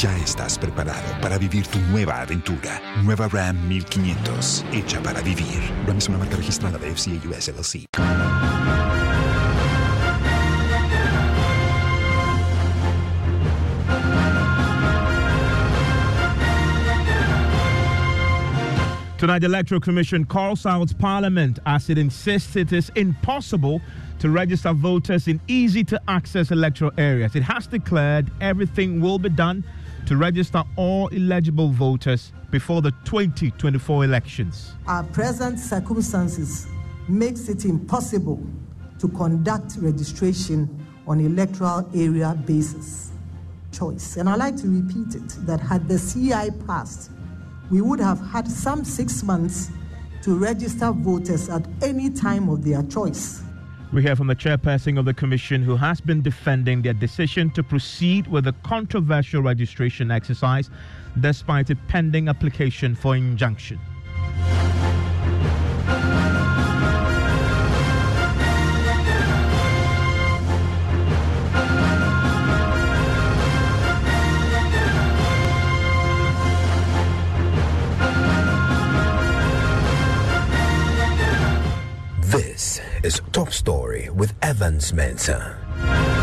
Ya estás preparado para vivir tu nueva aventura. Nueva Ram 1500, hecha para vivir. Ram es una marca registrada de FCA US LLC. Tonight, the Electoral Commission calls out Parliament as it insists it is impossible to register voters in easy to access electoral areas. It has declared everything will be done to register all eligible voters before the 2024 elections. Our present circumstances makes it impossible to conduct registration on electoral area basis choice. And I like to repeat it that had the CI passed, we would have had some six months to register voters at any time of their choice. We hear from the chairperson of the commission who has been defending their decision to proceed with the controversial registration exercise despite a pending application for injunction. Is Top Story with Evans Mensah.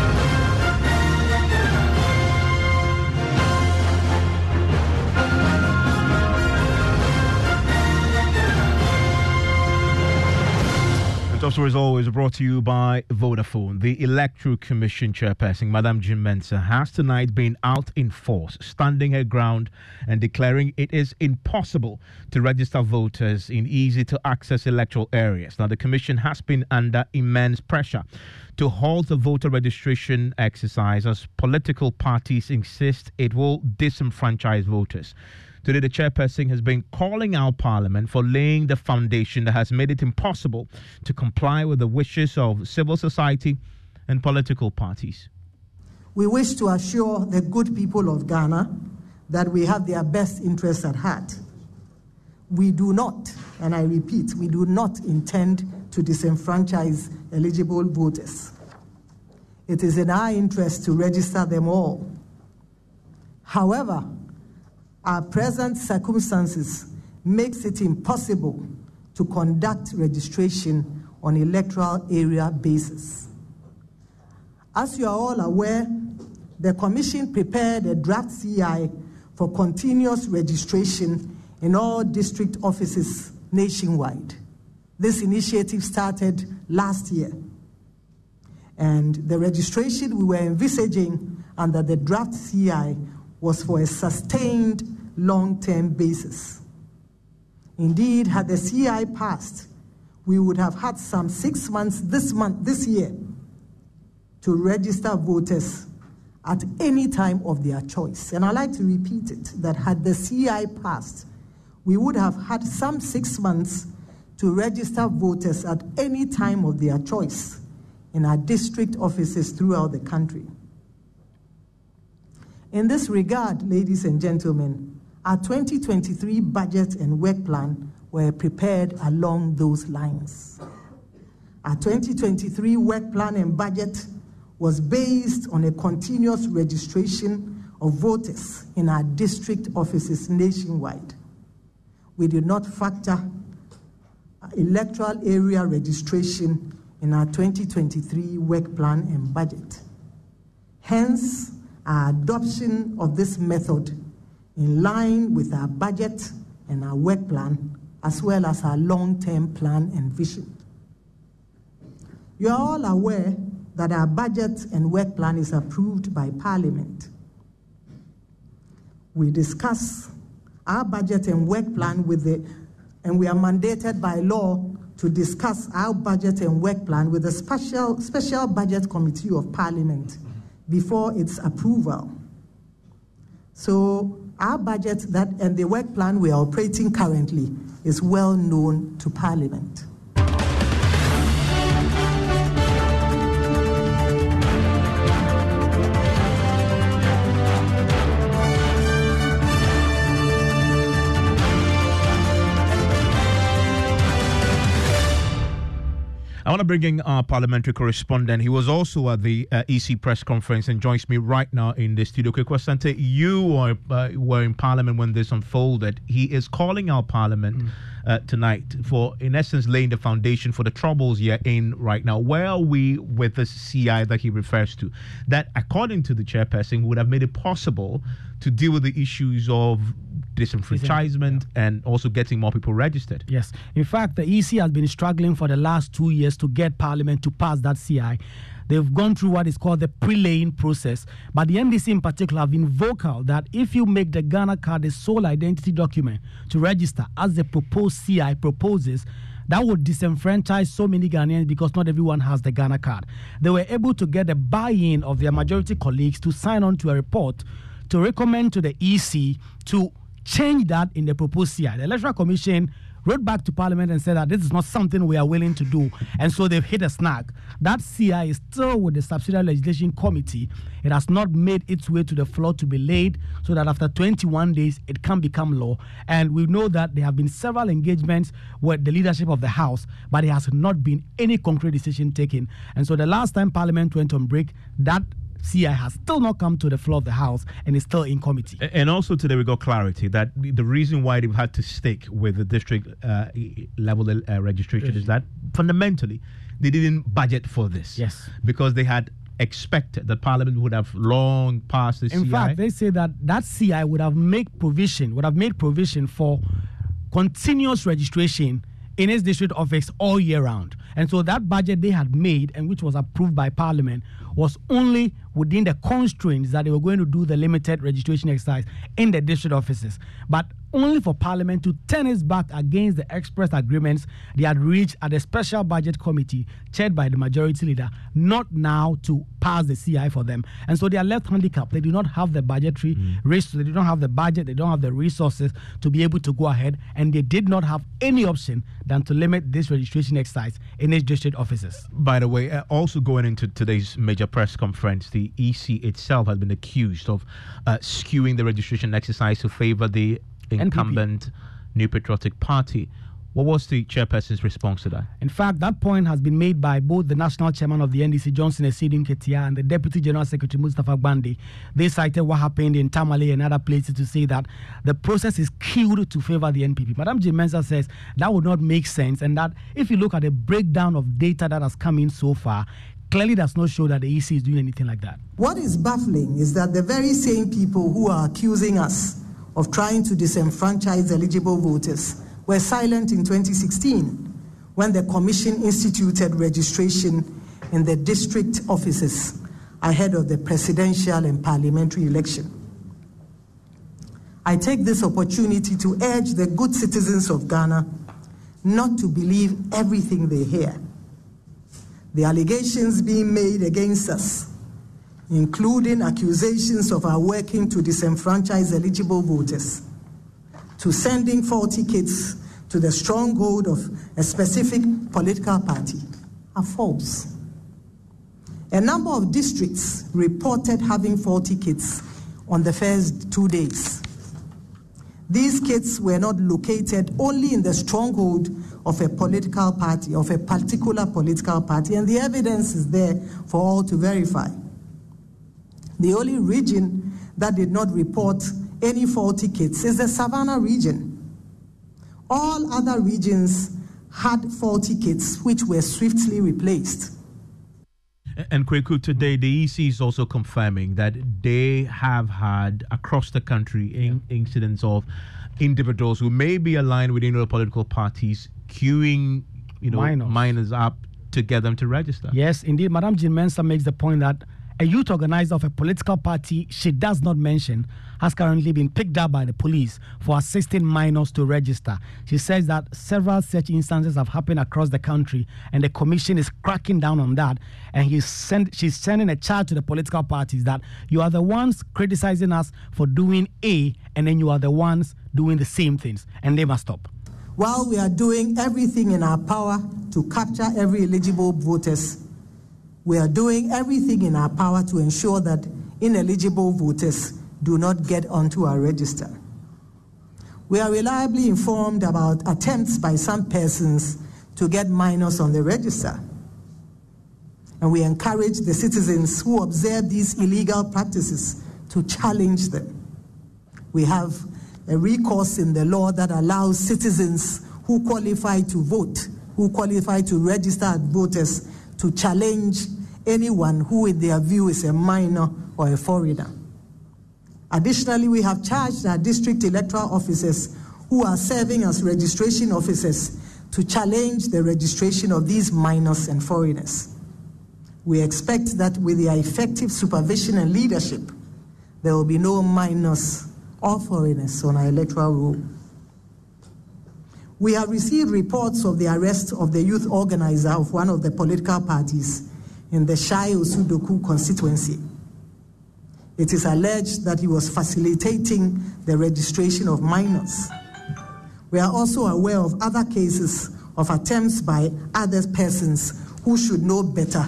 Top Story is always brought to you by Vodafone. The Electoral Commission chairperson, Madam Jean Mensa, has tonight been out in force, standing her ground and declaring it is impossible to register voters in easy to access electoral areas. Now, the Commission has been under immense pressure to halt the voter registration exercise as political parties insist it will disenfranchise voters. Today, the chairperson has been calling out Parliament for laying the foundation that has made it impossible to comply with the wishes of civil society and political parties. We wish to assure the good people of Ghana that we have their best interests at heart. We do not, and I repeat, we do not intend to disenfranchise eligible voters. It is in our interest to register them all. However, our present circumstances makes it impossible to conduct registration on electoral area basis. As you are all aware, the Commission prepared a draft CI for continuous registration in all district offices nationwide. This initiative started last year. And the registration we were envisaging under the draft CI was for a sustained long term basis. Indeed, had the CI passed, we would have had some six months this month, this year, to register voters at any time of their choice. And I like to repeat it that had the CI passed, we would have had some six months to register voters at any time of their choice in our district offices throughout the country. In this regard, ladies and gentlemen, our 2023 budget and work plan were prepared along those lines. Our 2023 work plan and budget was based on a continuous registration of voters in our district offices nationwide. We did not factor electoral area registration in our 2023 work plan and budget. Hence, our adoption of this method in line with our budget and our work plan, as well as our long term plan and vision. You are all aware that our budget and work plan is approved by Parliament. We discuss our budget and work plan with the, and we are mandated by law to discuss our budget and work plan with the special, special budget committee of Parliament before its approval. So our budget that and the work plan we are operating currently is well known to Parliament. Want to bring in our parliamentary correspondent. He was also at the uh, EC press conference and joins me right now in the studio. Kweku Asante, you were, uh, were in parliament when this unfolded. He is calling our parliament mm. uh, tonight for, in essence, laying the foundation for the troubles you're in right now. Where are we with the CI that he refers to? That, according to the chairperson, would have made it possible to deal with the issues of disenfranchisement yeah. and also getting more people registered. Yes. In fact, the EC has been struggling for the last two years to get Parliament to pass that CI. They've gone through what is called the pre-laying process. But the NDC in particular have been vocal that if you make the Ghana card the sole identity document to register as the proposed CI proposes, that would disenfranchise so many Ghanaians because not everyone has the Ghana card. They were able to get the buy in of their majority colleagues to sign on to a report to recommend to the EC to change that in the proposed CI. The Electoral Commission wrote back to Parliament and said that this is not something we are willing to do. And so they've hit a snag. That CI is still with the Subsidiary Legislation Committee. It has not made its way to the floor to be laid so that after 21 days it can become law. And we know that there have been several engagements with the leadership of the House, but there has not been any concrete decision taken. And so the last time Parliament went on break, that CI has still not come to the floor of the House and is still in committee. And also today we got clarity that the reason why they've had to stick with the district uh, level uh, registration yes. is that fundamentally they didn't budget for this. Yes. Because they had expected that Parliament would have long passed the In CI. fact, they say that that CI would have made provision, would have made provision for continuous registration in its district office all year round. And so that budget they had made and which was approved by Parliament was only within the constraints that they were going to do the limited registration exercise in the district offices. But only for Parliament to turn its back against the express agreements they had reached at the Special Budget Committee, chaired by the Majority Leader, not now to pass the CI for them. And so they are left handicapped. They do not have the budgetary mm. risk, they don't have the budget, they don't have the resources to be able to go ahead, and they did not have any option than to limit this registration exercise in its district offices. By the way, uh, also going into today's major press conference, the EC itself has been accused of uh, skewing the registration exercise to favor the incumbent NPP. New Patriotic Party. What was the chairperson's response to that? In fact, that point has been made by both the national chairman of the NDC, Johnson Asiedu Nketia, and the deputy general secretary, Mustafa Gbande. They cited what happened in Tamale and other places to say that the process is skewed to favor the NPP. Madam Jean Mensa says that would not make sense, and that if you look at the breakdown of data that has come in so far, clearly does not show that the EC is doing anything like that. What is baffling is that the very same people who are accusing us of trying to disenfranchise eligible voters were silent in 2016 when the Commission instituted registration in the district offices ahead of the presidential and parliamentary election. I take this opportunity to urge the good citizens of Ghana not to believe everything they hear. The allegations being made against us including accusations of our working to disenfranchise eligible voters, to sending faulty kits to the stronghold of a specific political party, are false. A number of districts reported having faulty kits on the first two days. These kits were not located only in the stronghold of a political party, of a particular political party, and the evidence is there for all to verify. The only region that did not report any faulty kits is the Savannah region. All other regions had faulty kits, which were swiftly replaced. And Kweku, today the EC is also confirming that they have had across the country in, incidents of individuals who may be aligned with other political parties queuing, you know, minors. minors up to get them to register. Yes, indeed. Madam Jean Mensa makes the point that a youth organizer of a political party she does not mention has currently been picked up by the police for assisting minors to register. She says that several such instances have happened across the country and the commission is cracking down on that. And he's send, she's sending a charge to the political parties that you are the ones criticizing us for doing A and then you are the ones doing the same things and they must stop. While we are doing everything in our power to capture every eligible voters we are doing everything in our power to ensure that ineligible voters do not get onto our register. We are reliably informed about attempts by some persons to get minors on the register. and we encourage the citizens who observe these illegal practices to challenge them. We have a recourse in the law that allows citizens who qualify to vote, who qualify to register as voters, to challenge anyone who, in their view, is a minor or a foreigner. Additionally, we have charged our district electoral officers who are serving as registration officers to challenge the registration of these minors and foreigners. We expect that with their effective supervision and leadership, there will be no minors or foreigners on our electoral roll. We have received reports of the arrest of the youth organizer of one of the political parties in the Shai Osudoku constituency. It is alleged that he was facilitating the registration of minors. We are also aware of other cases of attempts by other persons who should know better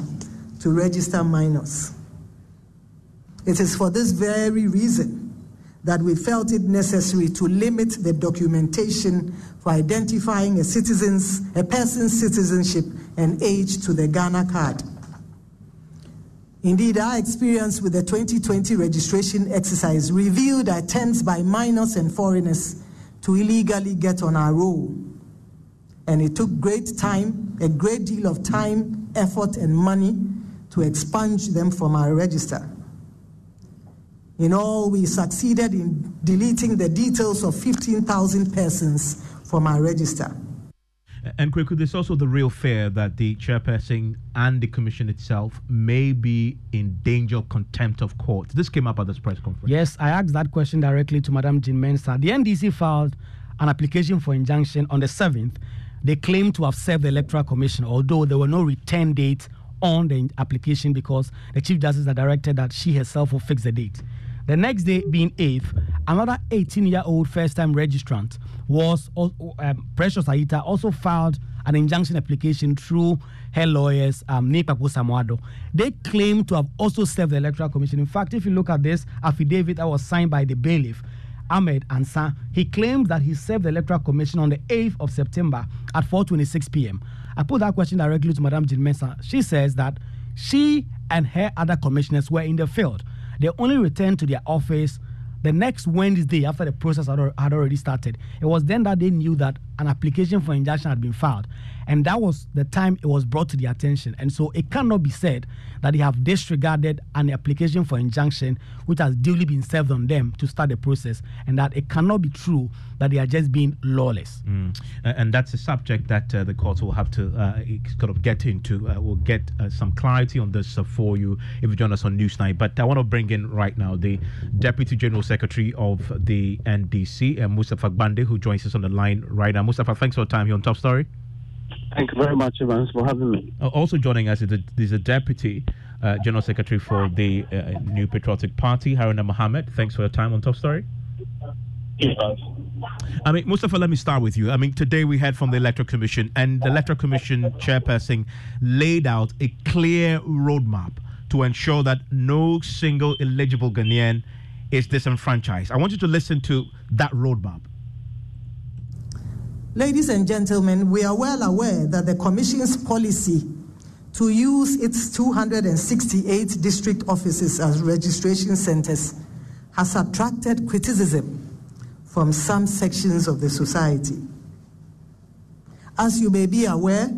to register minors. It is for this very reason that we felt it necessary to limit the documentation for identifying a citizen's a person's citizenship and age to the Ghana card. Indeed, our experience with the 2020 registration exercise revealed attempts by minors and foreigners to illegally get on our roll. And it took great time, a great deal of time, effort, and money to expunge them from our register. In all, we succeeded in deleting the details of 15,000 persons from our register. And quickly, there's also the real fear that the chairperson and the commission itself may be in danger of contempt of court. This came up at this press conference. Yes, I asked that question directly to Madam Jean Mensa. The NDC filed an application for injunction on the 7th. They claim to have served the Electoral Commission, although there were no return date on the application because the Chief Justice had directed that she herself will fix the date. The next day, being 8th, another 18 year old first time registrant was um, Precious Aita also filed an injunction application through her lawyers, um, Nipapo Samuado. They claim to have also served the Electoral Commission. In fact, if you look at this affidavit that was signed by the bailiff, Ahmed Ansa, he claims that he served the Electoral Commission on the 8th of September at 4:26 p.m. I put that question directly to Madame Mensa. She says that she and her other commissioners were in the field they only returned to their office the next Wednesday after the process had, had already started. It was then that they knew that an application for injunction had been filed. And that was the time it was brought to the attention. And so it cannot be said that they have disregarded an application for injunction which has duly been served on them to start the process, and that it cannot be true that they are just being lawless. Mm. And that's a subject that uh, the courts will have to uh, kind of get into. Uh, we'll get uh, some clarity on this uh, for you if you join us on Newsnight. But I want to bring in right now the Deputy General Secretary of the NDC, uh, Mustafa Gbande, who joins us on the line right now. Mustafa, thanks for your time here on Top Story. Thank you very much, Evans, for having me. also joining us is a, is a Deputy uh, General Secretary for the uh, New Patriotic Party, Haruna Mohammed. Thanks for your time on Top Story. Yes. I mean, Mustafa, let me start with you. I mean, today we heard from the Electoral Commission, and the Electoral Commission chairperson laid out a clear roadmap to ensure that no single eligible Ghanaian is disenfranchised. I want you to listen to that roadmap. Ladies and gentlemen, we are well aware that the Commission's policy to use its 268 district offices as registration centers has attracted criticism from some sections of the society. As you may be aware,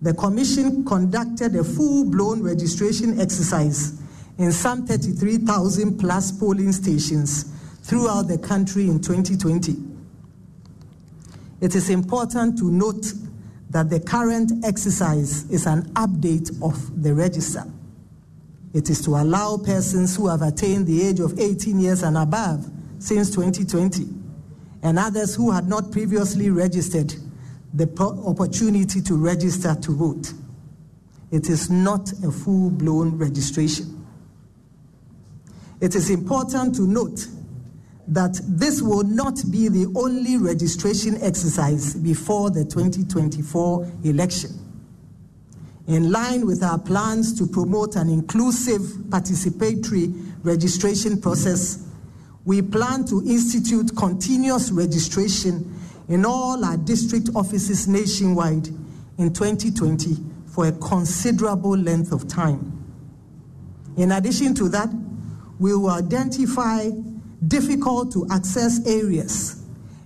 the Commission conducted a full blown registration exercise in some 33,000 plus polling stations throughout the country in 2020. It is important to note that the current exercise is an update of the register. It is to allow persons who have attained the age of 18 years and above since 2020 and others who had not previously registered the opportunity to register to vote. It is not a full blown registration. It is important to note that this will not be the only registration exercise before the 2024 election. In line with our plans to promote an inclusive participatory registration process, we plan to institute continuous registration in all our district offices nationwide in 2020 for a considerable length of time. In addition to that, we will identify difficult to access areas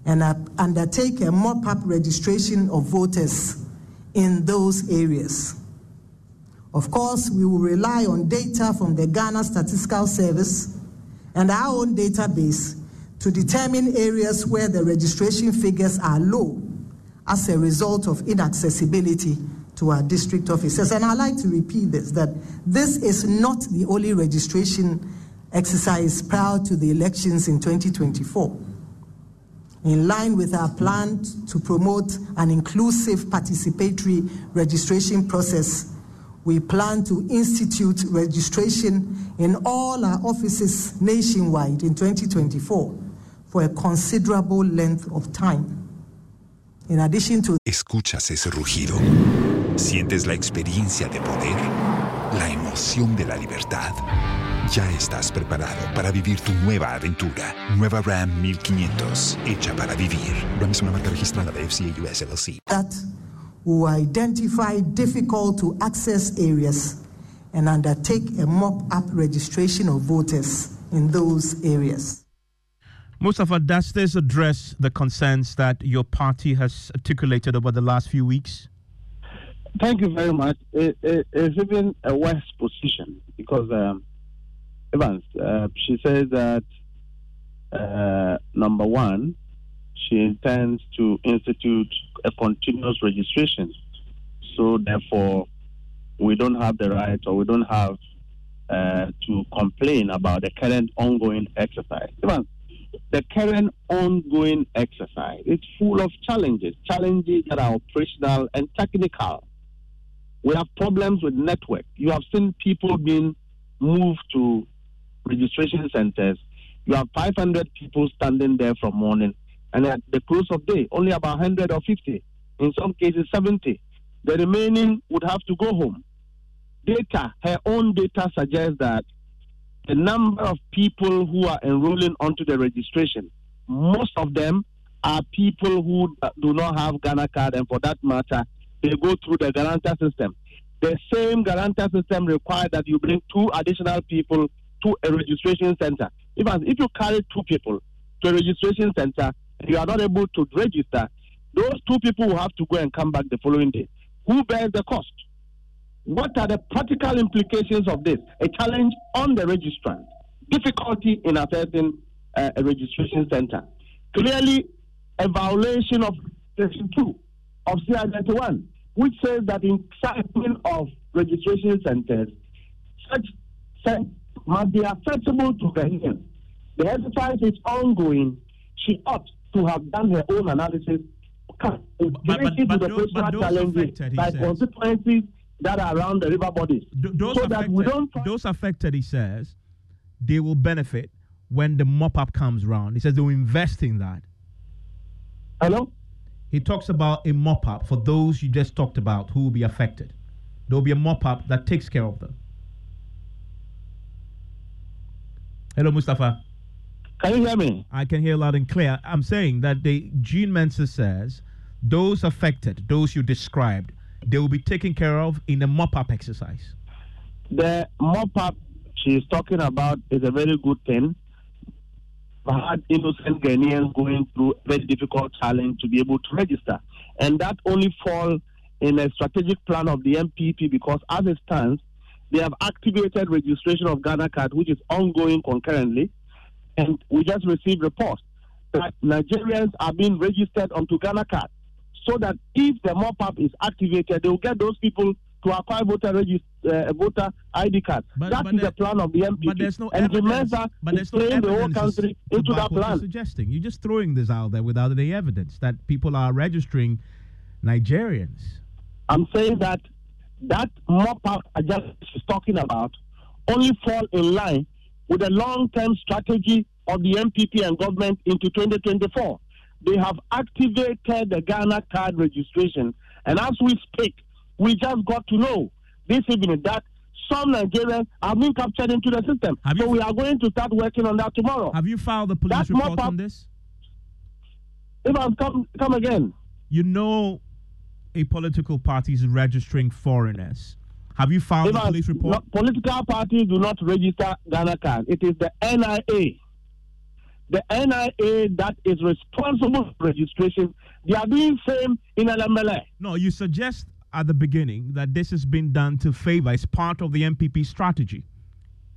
and undertake a mop up registration of voters in those areas. Of course, we will rely on data from the Ghana Statistical Service and our own database to determine areas where the registration figures are low as a result of inaccessibility to our district offices. And I'd like to repeat this that this is not the only registration exercise prior to the elections in 2024. In line with our plan to promote an inclusive participatory registration process, we plan to institute registration in all our offices nationwide in 2024 for a considerable length of time. In addition to Escuchas ese rugido. Sientes la experiencia de poder, la emoción de la libertad. Ya estás preparado para vivir tu nueva aventura. Nueva Ram 1500, hecha para vivir. Ram es una marca registrada de FCA US LLC. that, we will identify difficult to access areas and undertake a mop up registration of voters in those areas. Mustafa, does this address the concerns that your party has articulated over the last few weeks? Thank you very much. It, it, it's even a worse position because um, Evans, uh, she says that uh, number one, she intends to institute a continuous registration. So therefore, we don't have the right or we don't have uh, to complain about the current ongoing exercise. Evans, the current ongoing exercise is full of challenges, challenges that are operational and technical. We have problems with network. You have seen people being moved to registration centers. You have 500 people standing there from morning, and at the close of day, only about 100 or 50, in some cases 70. The remaining would have to go home. Data, her own data suggests that the number of people who are enrolling onto the registration, most of them are people who do not have Ghana card, and for that matter, they go through the guarantor system. The same guarantor system requires that you bring two additional people to a registration center. Even if you carry two people to a registration center and you are not able to register, those two people will have to go and come back the following day. Who bears the cost? What are the practical implications of this? A challenge on the registrant, difficulty in accessing uh, a registration center. Clearly, a violation of Section 2 of CI 91, which says that in segment of registration centers, such must be accessible to Ghanaians. The exercise is ongoing. She ought to have done her own analysis, but to the personal challenges, affected, by says. consequences that are around the river bodies. Th- those, so that we affected, don't those affected, he says, they will benefit when the mop up comes round. He says they will invest in that. Hello? He talks about a mop up for those you just talked about who will be affected. There will be a mop up that takes care of them. Hello, Mustafa. Can you hear me? I can hear loud and clear. I'm saying that the Jean Mensa says those affected, those you described, they will be taken care of in a mop up exercise. The mop up she's talking about is a very good thing. We had innocent Ghanaians going through a very difficult challenge to be able to register. And that only fall in a strategic plan of the NPP because as it stands, they have activated registration of Ghana card, which is ongoing concurrently. And we just received reports that Nigerians are being registered onto Ghana card so that if the mop up is activated, they will get those people to acquire voter regist- uh, voter ID card. But- That but is the plan of the NPP. But there's no and evidence. But there's no playing the whole country into that what you're plan. suggesting. You're just throwing this out there without any evidence that people are registering Nigerians. I'm saying that that mop up I just is talking about only fall in line with the long-term strategy of the NPP and government into 2024. They have activated the Ghana card registration, and as we speak, we just got to know this evening that some Nigerians have been captured into the system. Have so we are going to start working on that tomorrow. Have you filed the police report on this? if I come come again, You know a political party is registering foreigners, have you filed a police report? No, political parties do not register Ghana card. It is the NIA. The NIA that is responsible for registration. They are doing same in LMLA. No, you suggest at the beginning that this has been done to favor. It's part of the NPP strategy.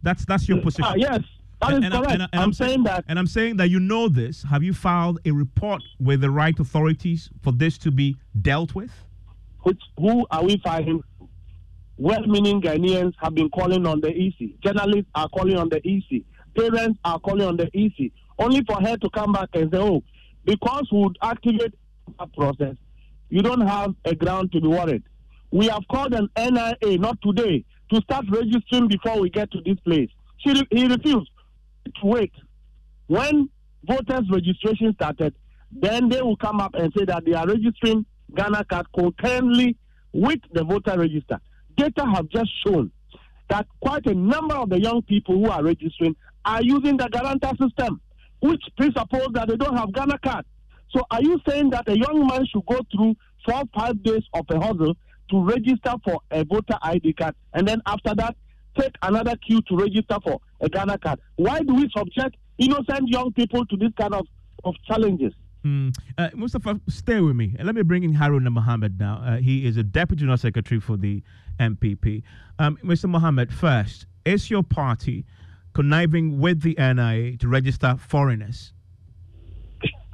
That's that's your position. Ah, yes, that And- is and I- correct. and I- and I'm, I'm saying that. And I'm saying that you know this. Have you filed a report with the right authorities for this to be dealt with? Which, who are we fighting? Well-meaning Ghanaians have been calling on the EC. Journalists are calling on the EC. Parents are calling on the EC. Only for her to come back and say, "Oh, because we would activate a process, you don't have a ground to be worried." We have called an NIA not today to start registering before we get to this place. She he refused wait. When voters registration started, then they will come up and say that they are registering Ghana card concurrently with the voter register. Data have just shown that quite a number of the young people who are registering are using the guarantor system, which presuppose that they don't have Ghana card. So are you saying that a young man should go through four, five days of a hustle to register for a voter ID card and then after that take another queue to register for a Ghana card? Why do we subject innocent young people to this kind of, of challenges? Hmm. Uh, Mustafa, stay with me. Let me bring in Haruna Mohammed now. Uh, he is a deputy general secretary for the NPP. Um, Mr. Mohammed, first, is your party conniving with the NIA to register foreigners?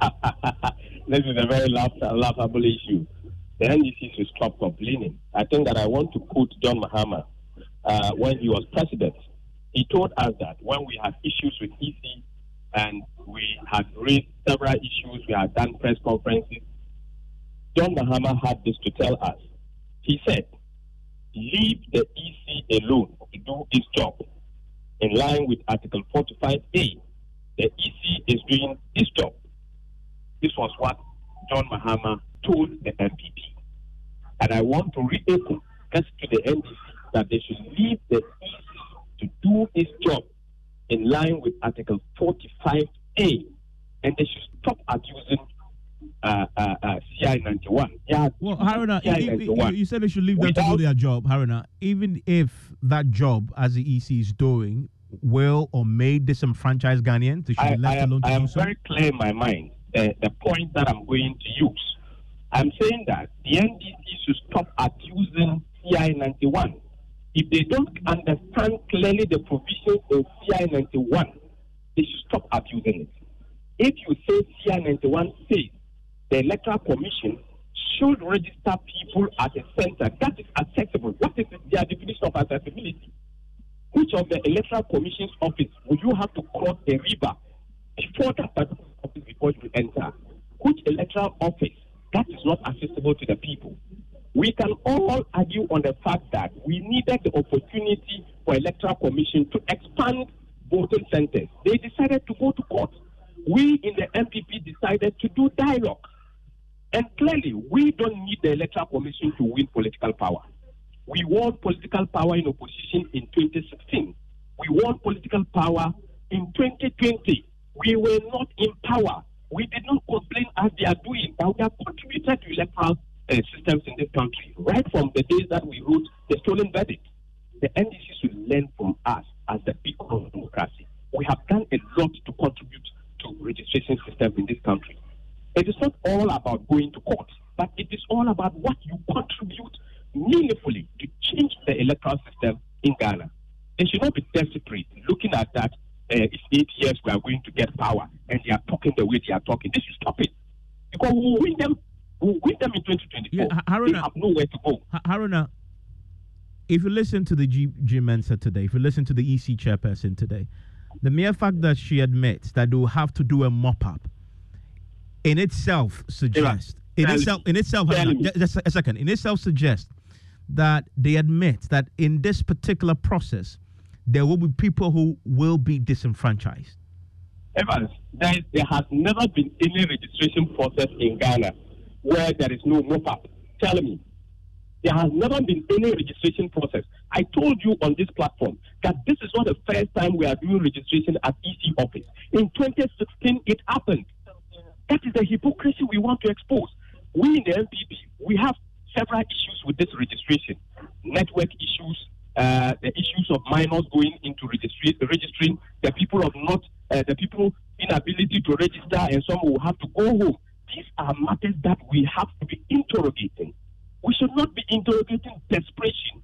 this is a very laugh- laughable issue. The NDC should stop complaining. I think that I want to quote John Mahama uh, when he was president. He told us that when we had issues with EC and we had raised several issues, we had done press conferences, John Mahama had this to tell us. He said, leave the EC alone to do its job in line with Article 45A. The EC is doing its job. This was what John Mahama told the NPP. And I want to just to the NDC that they should leave the EC to do its job in line with Article 45A. And they should stop abusing uh, uh, uh, CI 91. Yeah, Well, Haruna, you, you- said they should leave them to do their job, Haruna. Even if that job, as the EC is doing, will or may disenfranchise Ghanaians, they should I, be left I am, alone to I do am so. very clear in my mind the, the point that I'm going to use. I'm saying that the NDC should stop abusing CI 91. If they don't understand clearly the provisions of CI 91, they should stop abusing it. If you say CI 91 says the Electoral Commission should register people at a center that is accessible, what is their definition of accessibility? which of the electoral commission's office will you have to cross a river before that particular office before you enter? Which electoral office that is not accessible to the people? We can all argue on the fact that we needed the opportunity for electoral commission to expand voting centers. They decided to go to court. We in the NPP decided to do dialogue. And clearly, we don't need the electoral commission to win political power. We won political power in opposition in 2016. We won political power in 2020. We were not in power. We did not complain as they are doing, but we have contributed to electoral uh, systems in this country right from the days that we wrote the stolen verdict. The NDC should learn from us as the people of democracy. We have done a lot to contribute to registration system in this country. It is not all about going to court, but it is all about what you contribute meaningfully to change the electoral system in Ghana. They should not be desperate looking at that. Uh, it's eight years we are going to get power, and they are talking the way they are talking. They should stop it because we will win them. Will win them in 2024. Yeah, Ha- they have nowhere to go. Haruna, if you listen to the G, G Mensa today, if you listen to the EC chairperson today, the mere fact that she admits that they will have to do a mop up in itself suggests, in itself, in itself, Haruna, just a second, in itself suggests that they admit that in this particular process, there will be people who will be disenfranchised. Evans, there, is, there has never been any registration process in Ghana where there is no mop up. Tell me. There has never been any registration process. I told you on this platform that this is not the first time we are doing registration at EC office. In 2016, it happened. That is the hypocrisy we want to expose. We in the NPP, we have several issues with this registration network issues, uh, the issues of minors going into registry, registering, the people of not, uh, the people inability to register, and some will have to go home. These are matters that we have to be interrogating. We should not be interrogating desperation.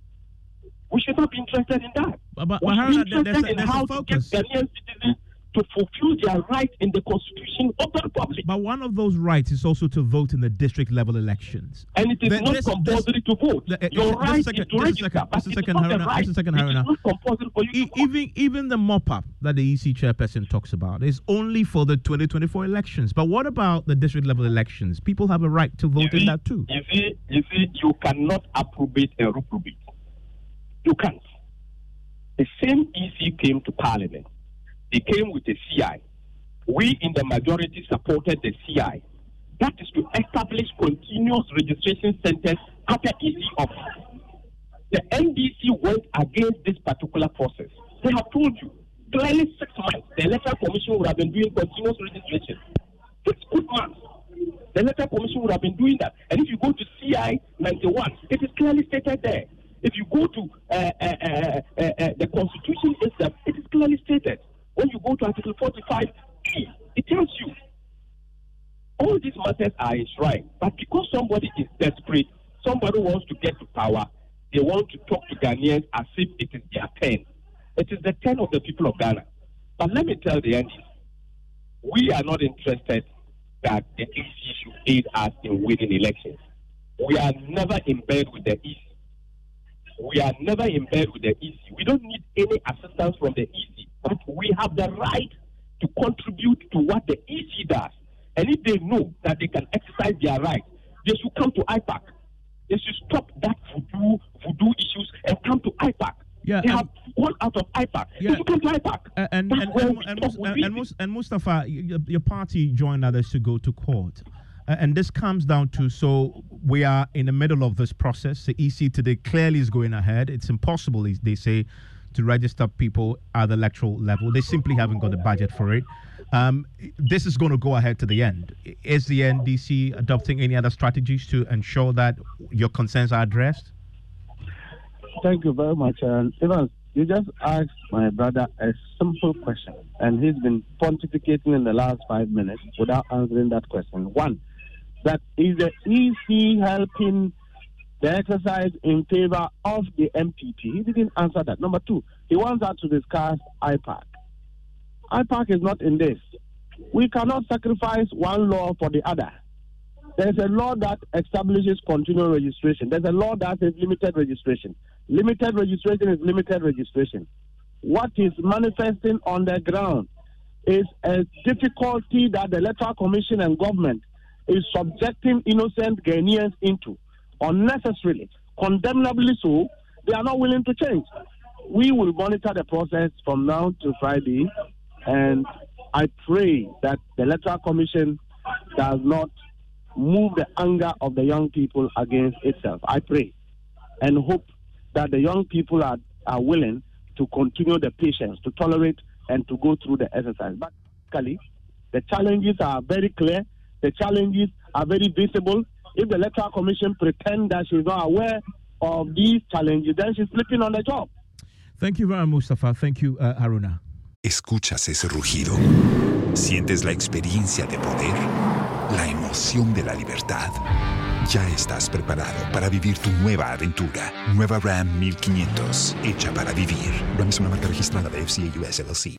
We should not be interested in that. But, but, but Haruna, there's, a, in there's how a to get focus. Ghanaian citizens to fulfill their right in the constitution of the republic. But one of those rights is also to vote in the district level elections. And it is Th- not this- compulsory to vote. the- uh, Your right second, is to register, second, but it is second, not a Haruna, right. second, It is Haruna. not compulsory for you E- even even the mop up that the EC chairperson talks about is only for the 2024 elections. But what about the district level elections? People have a right to vote you in see, that too. You see, you see, you cannot approbate and reprobate. You can't. The same EC came to Parliament. They came with a CI. We in the majority supported the CI. That is to establish continuous registration centers the EC office. The NDC went against this particular process. They have told you clearly six months the electoral commission would have been doing continuous registration. Six good months. The electoral commission would have been doing that. And if you go to CI 91, it is clearly stated there. If you go to uh, uh, uh, uh, uh, the constitution itself, it is clearly stated. When you go to Article 45, it tells you all these matters are enshrined. But because somebody is desperate, somebody wants to get to power, they want to talk to Ghanaians as if it is their turn. It is the turn of the people of Ghana. But let me tell the NDC, we are not interested that the EC should aid us in winning elections. We are never in bed with the EC. We are never in bed with the EC. We don't need any assistance from the EC, but we have the right to contribute to what the EC does. And if they know that they can exercise their right, they should come to IPAC. They should stop that voodoo, voodoo issues and come to IPAC. Yeah, they and- have gone out of IPAC. Yeah. They should come to IPAC. And and, and, and, talk and, people. And Mustafa, your, party joined others to go to court. And this comes down to so we are in the middle of this process. The EC today clearly is going ahead. It's impossible, they say, to register people at the electoral level. They simply haven't got the budget for it. Um, this is going to go ahead to the end. Is the NDC adopting any other strategies to ensure that your concerns are addressed? Thank you very much. And Evans, you just asked my brother a simple question, and he's been pontificating in the last five minutes without answering that question. One, that is the EC helping the exercise in favor of the NPP? He didn't answer that. Number two, he wants us to discuss IPAC. IPAC is not in this. We cannot sacrifice one law for the other. There's a law that establishes continual registration. There's a law that says limited registration. Limited registration is limited registration. What is manifesting on the ground is a difficulty that the Electoral Commission and government is subjecting innocent Ghanaians into unnecessarily, condemnably so. They are not willing to change. We will monitor the process from now to Friday, and I pray that the Electoral Commission does not move the anger of the young people against itself. I pray and hope that the young people are, are willing to continue the patience, to tolerate, and to go through the exercise. But the challenges are very clear. The challenges are very visible. If the Electoral Commission pretend that she's not aware of these challenges, then she's sleeping on the job. Thank you very much, Mustafa. Thank you, uh, Haruna. ¿Escuchas ese rugido? ¿Sientes la experiencia de poder? ¿La emoción de la libertad? Ya estás preparado para vivir tu nueva aventura. Nueva Ram 1500, hecha para vivir. Ram es una marca registrada de FCA US LLC.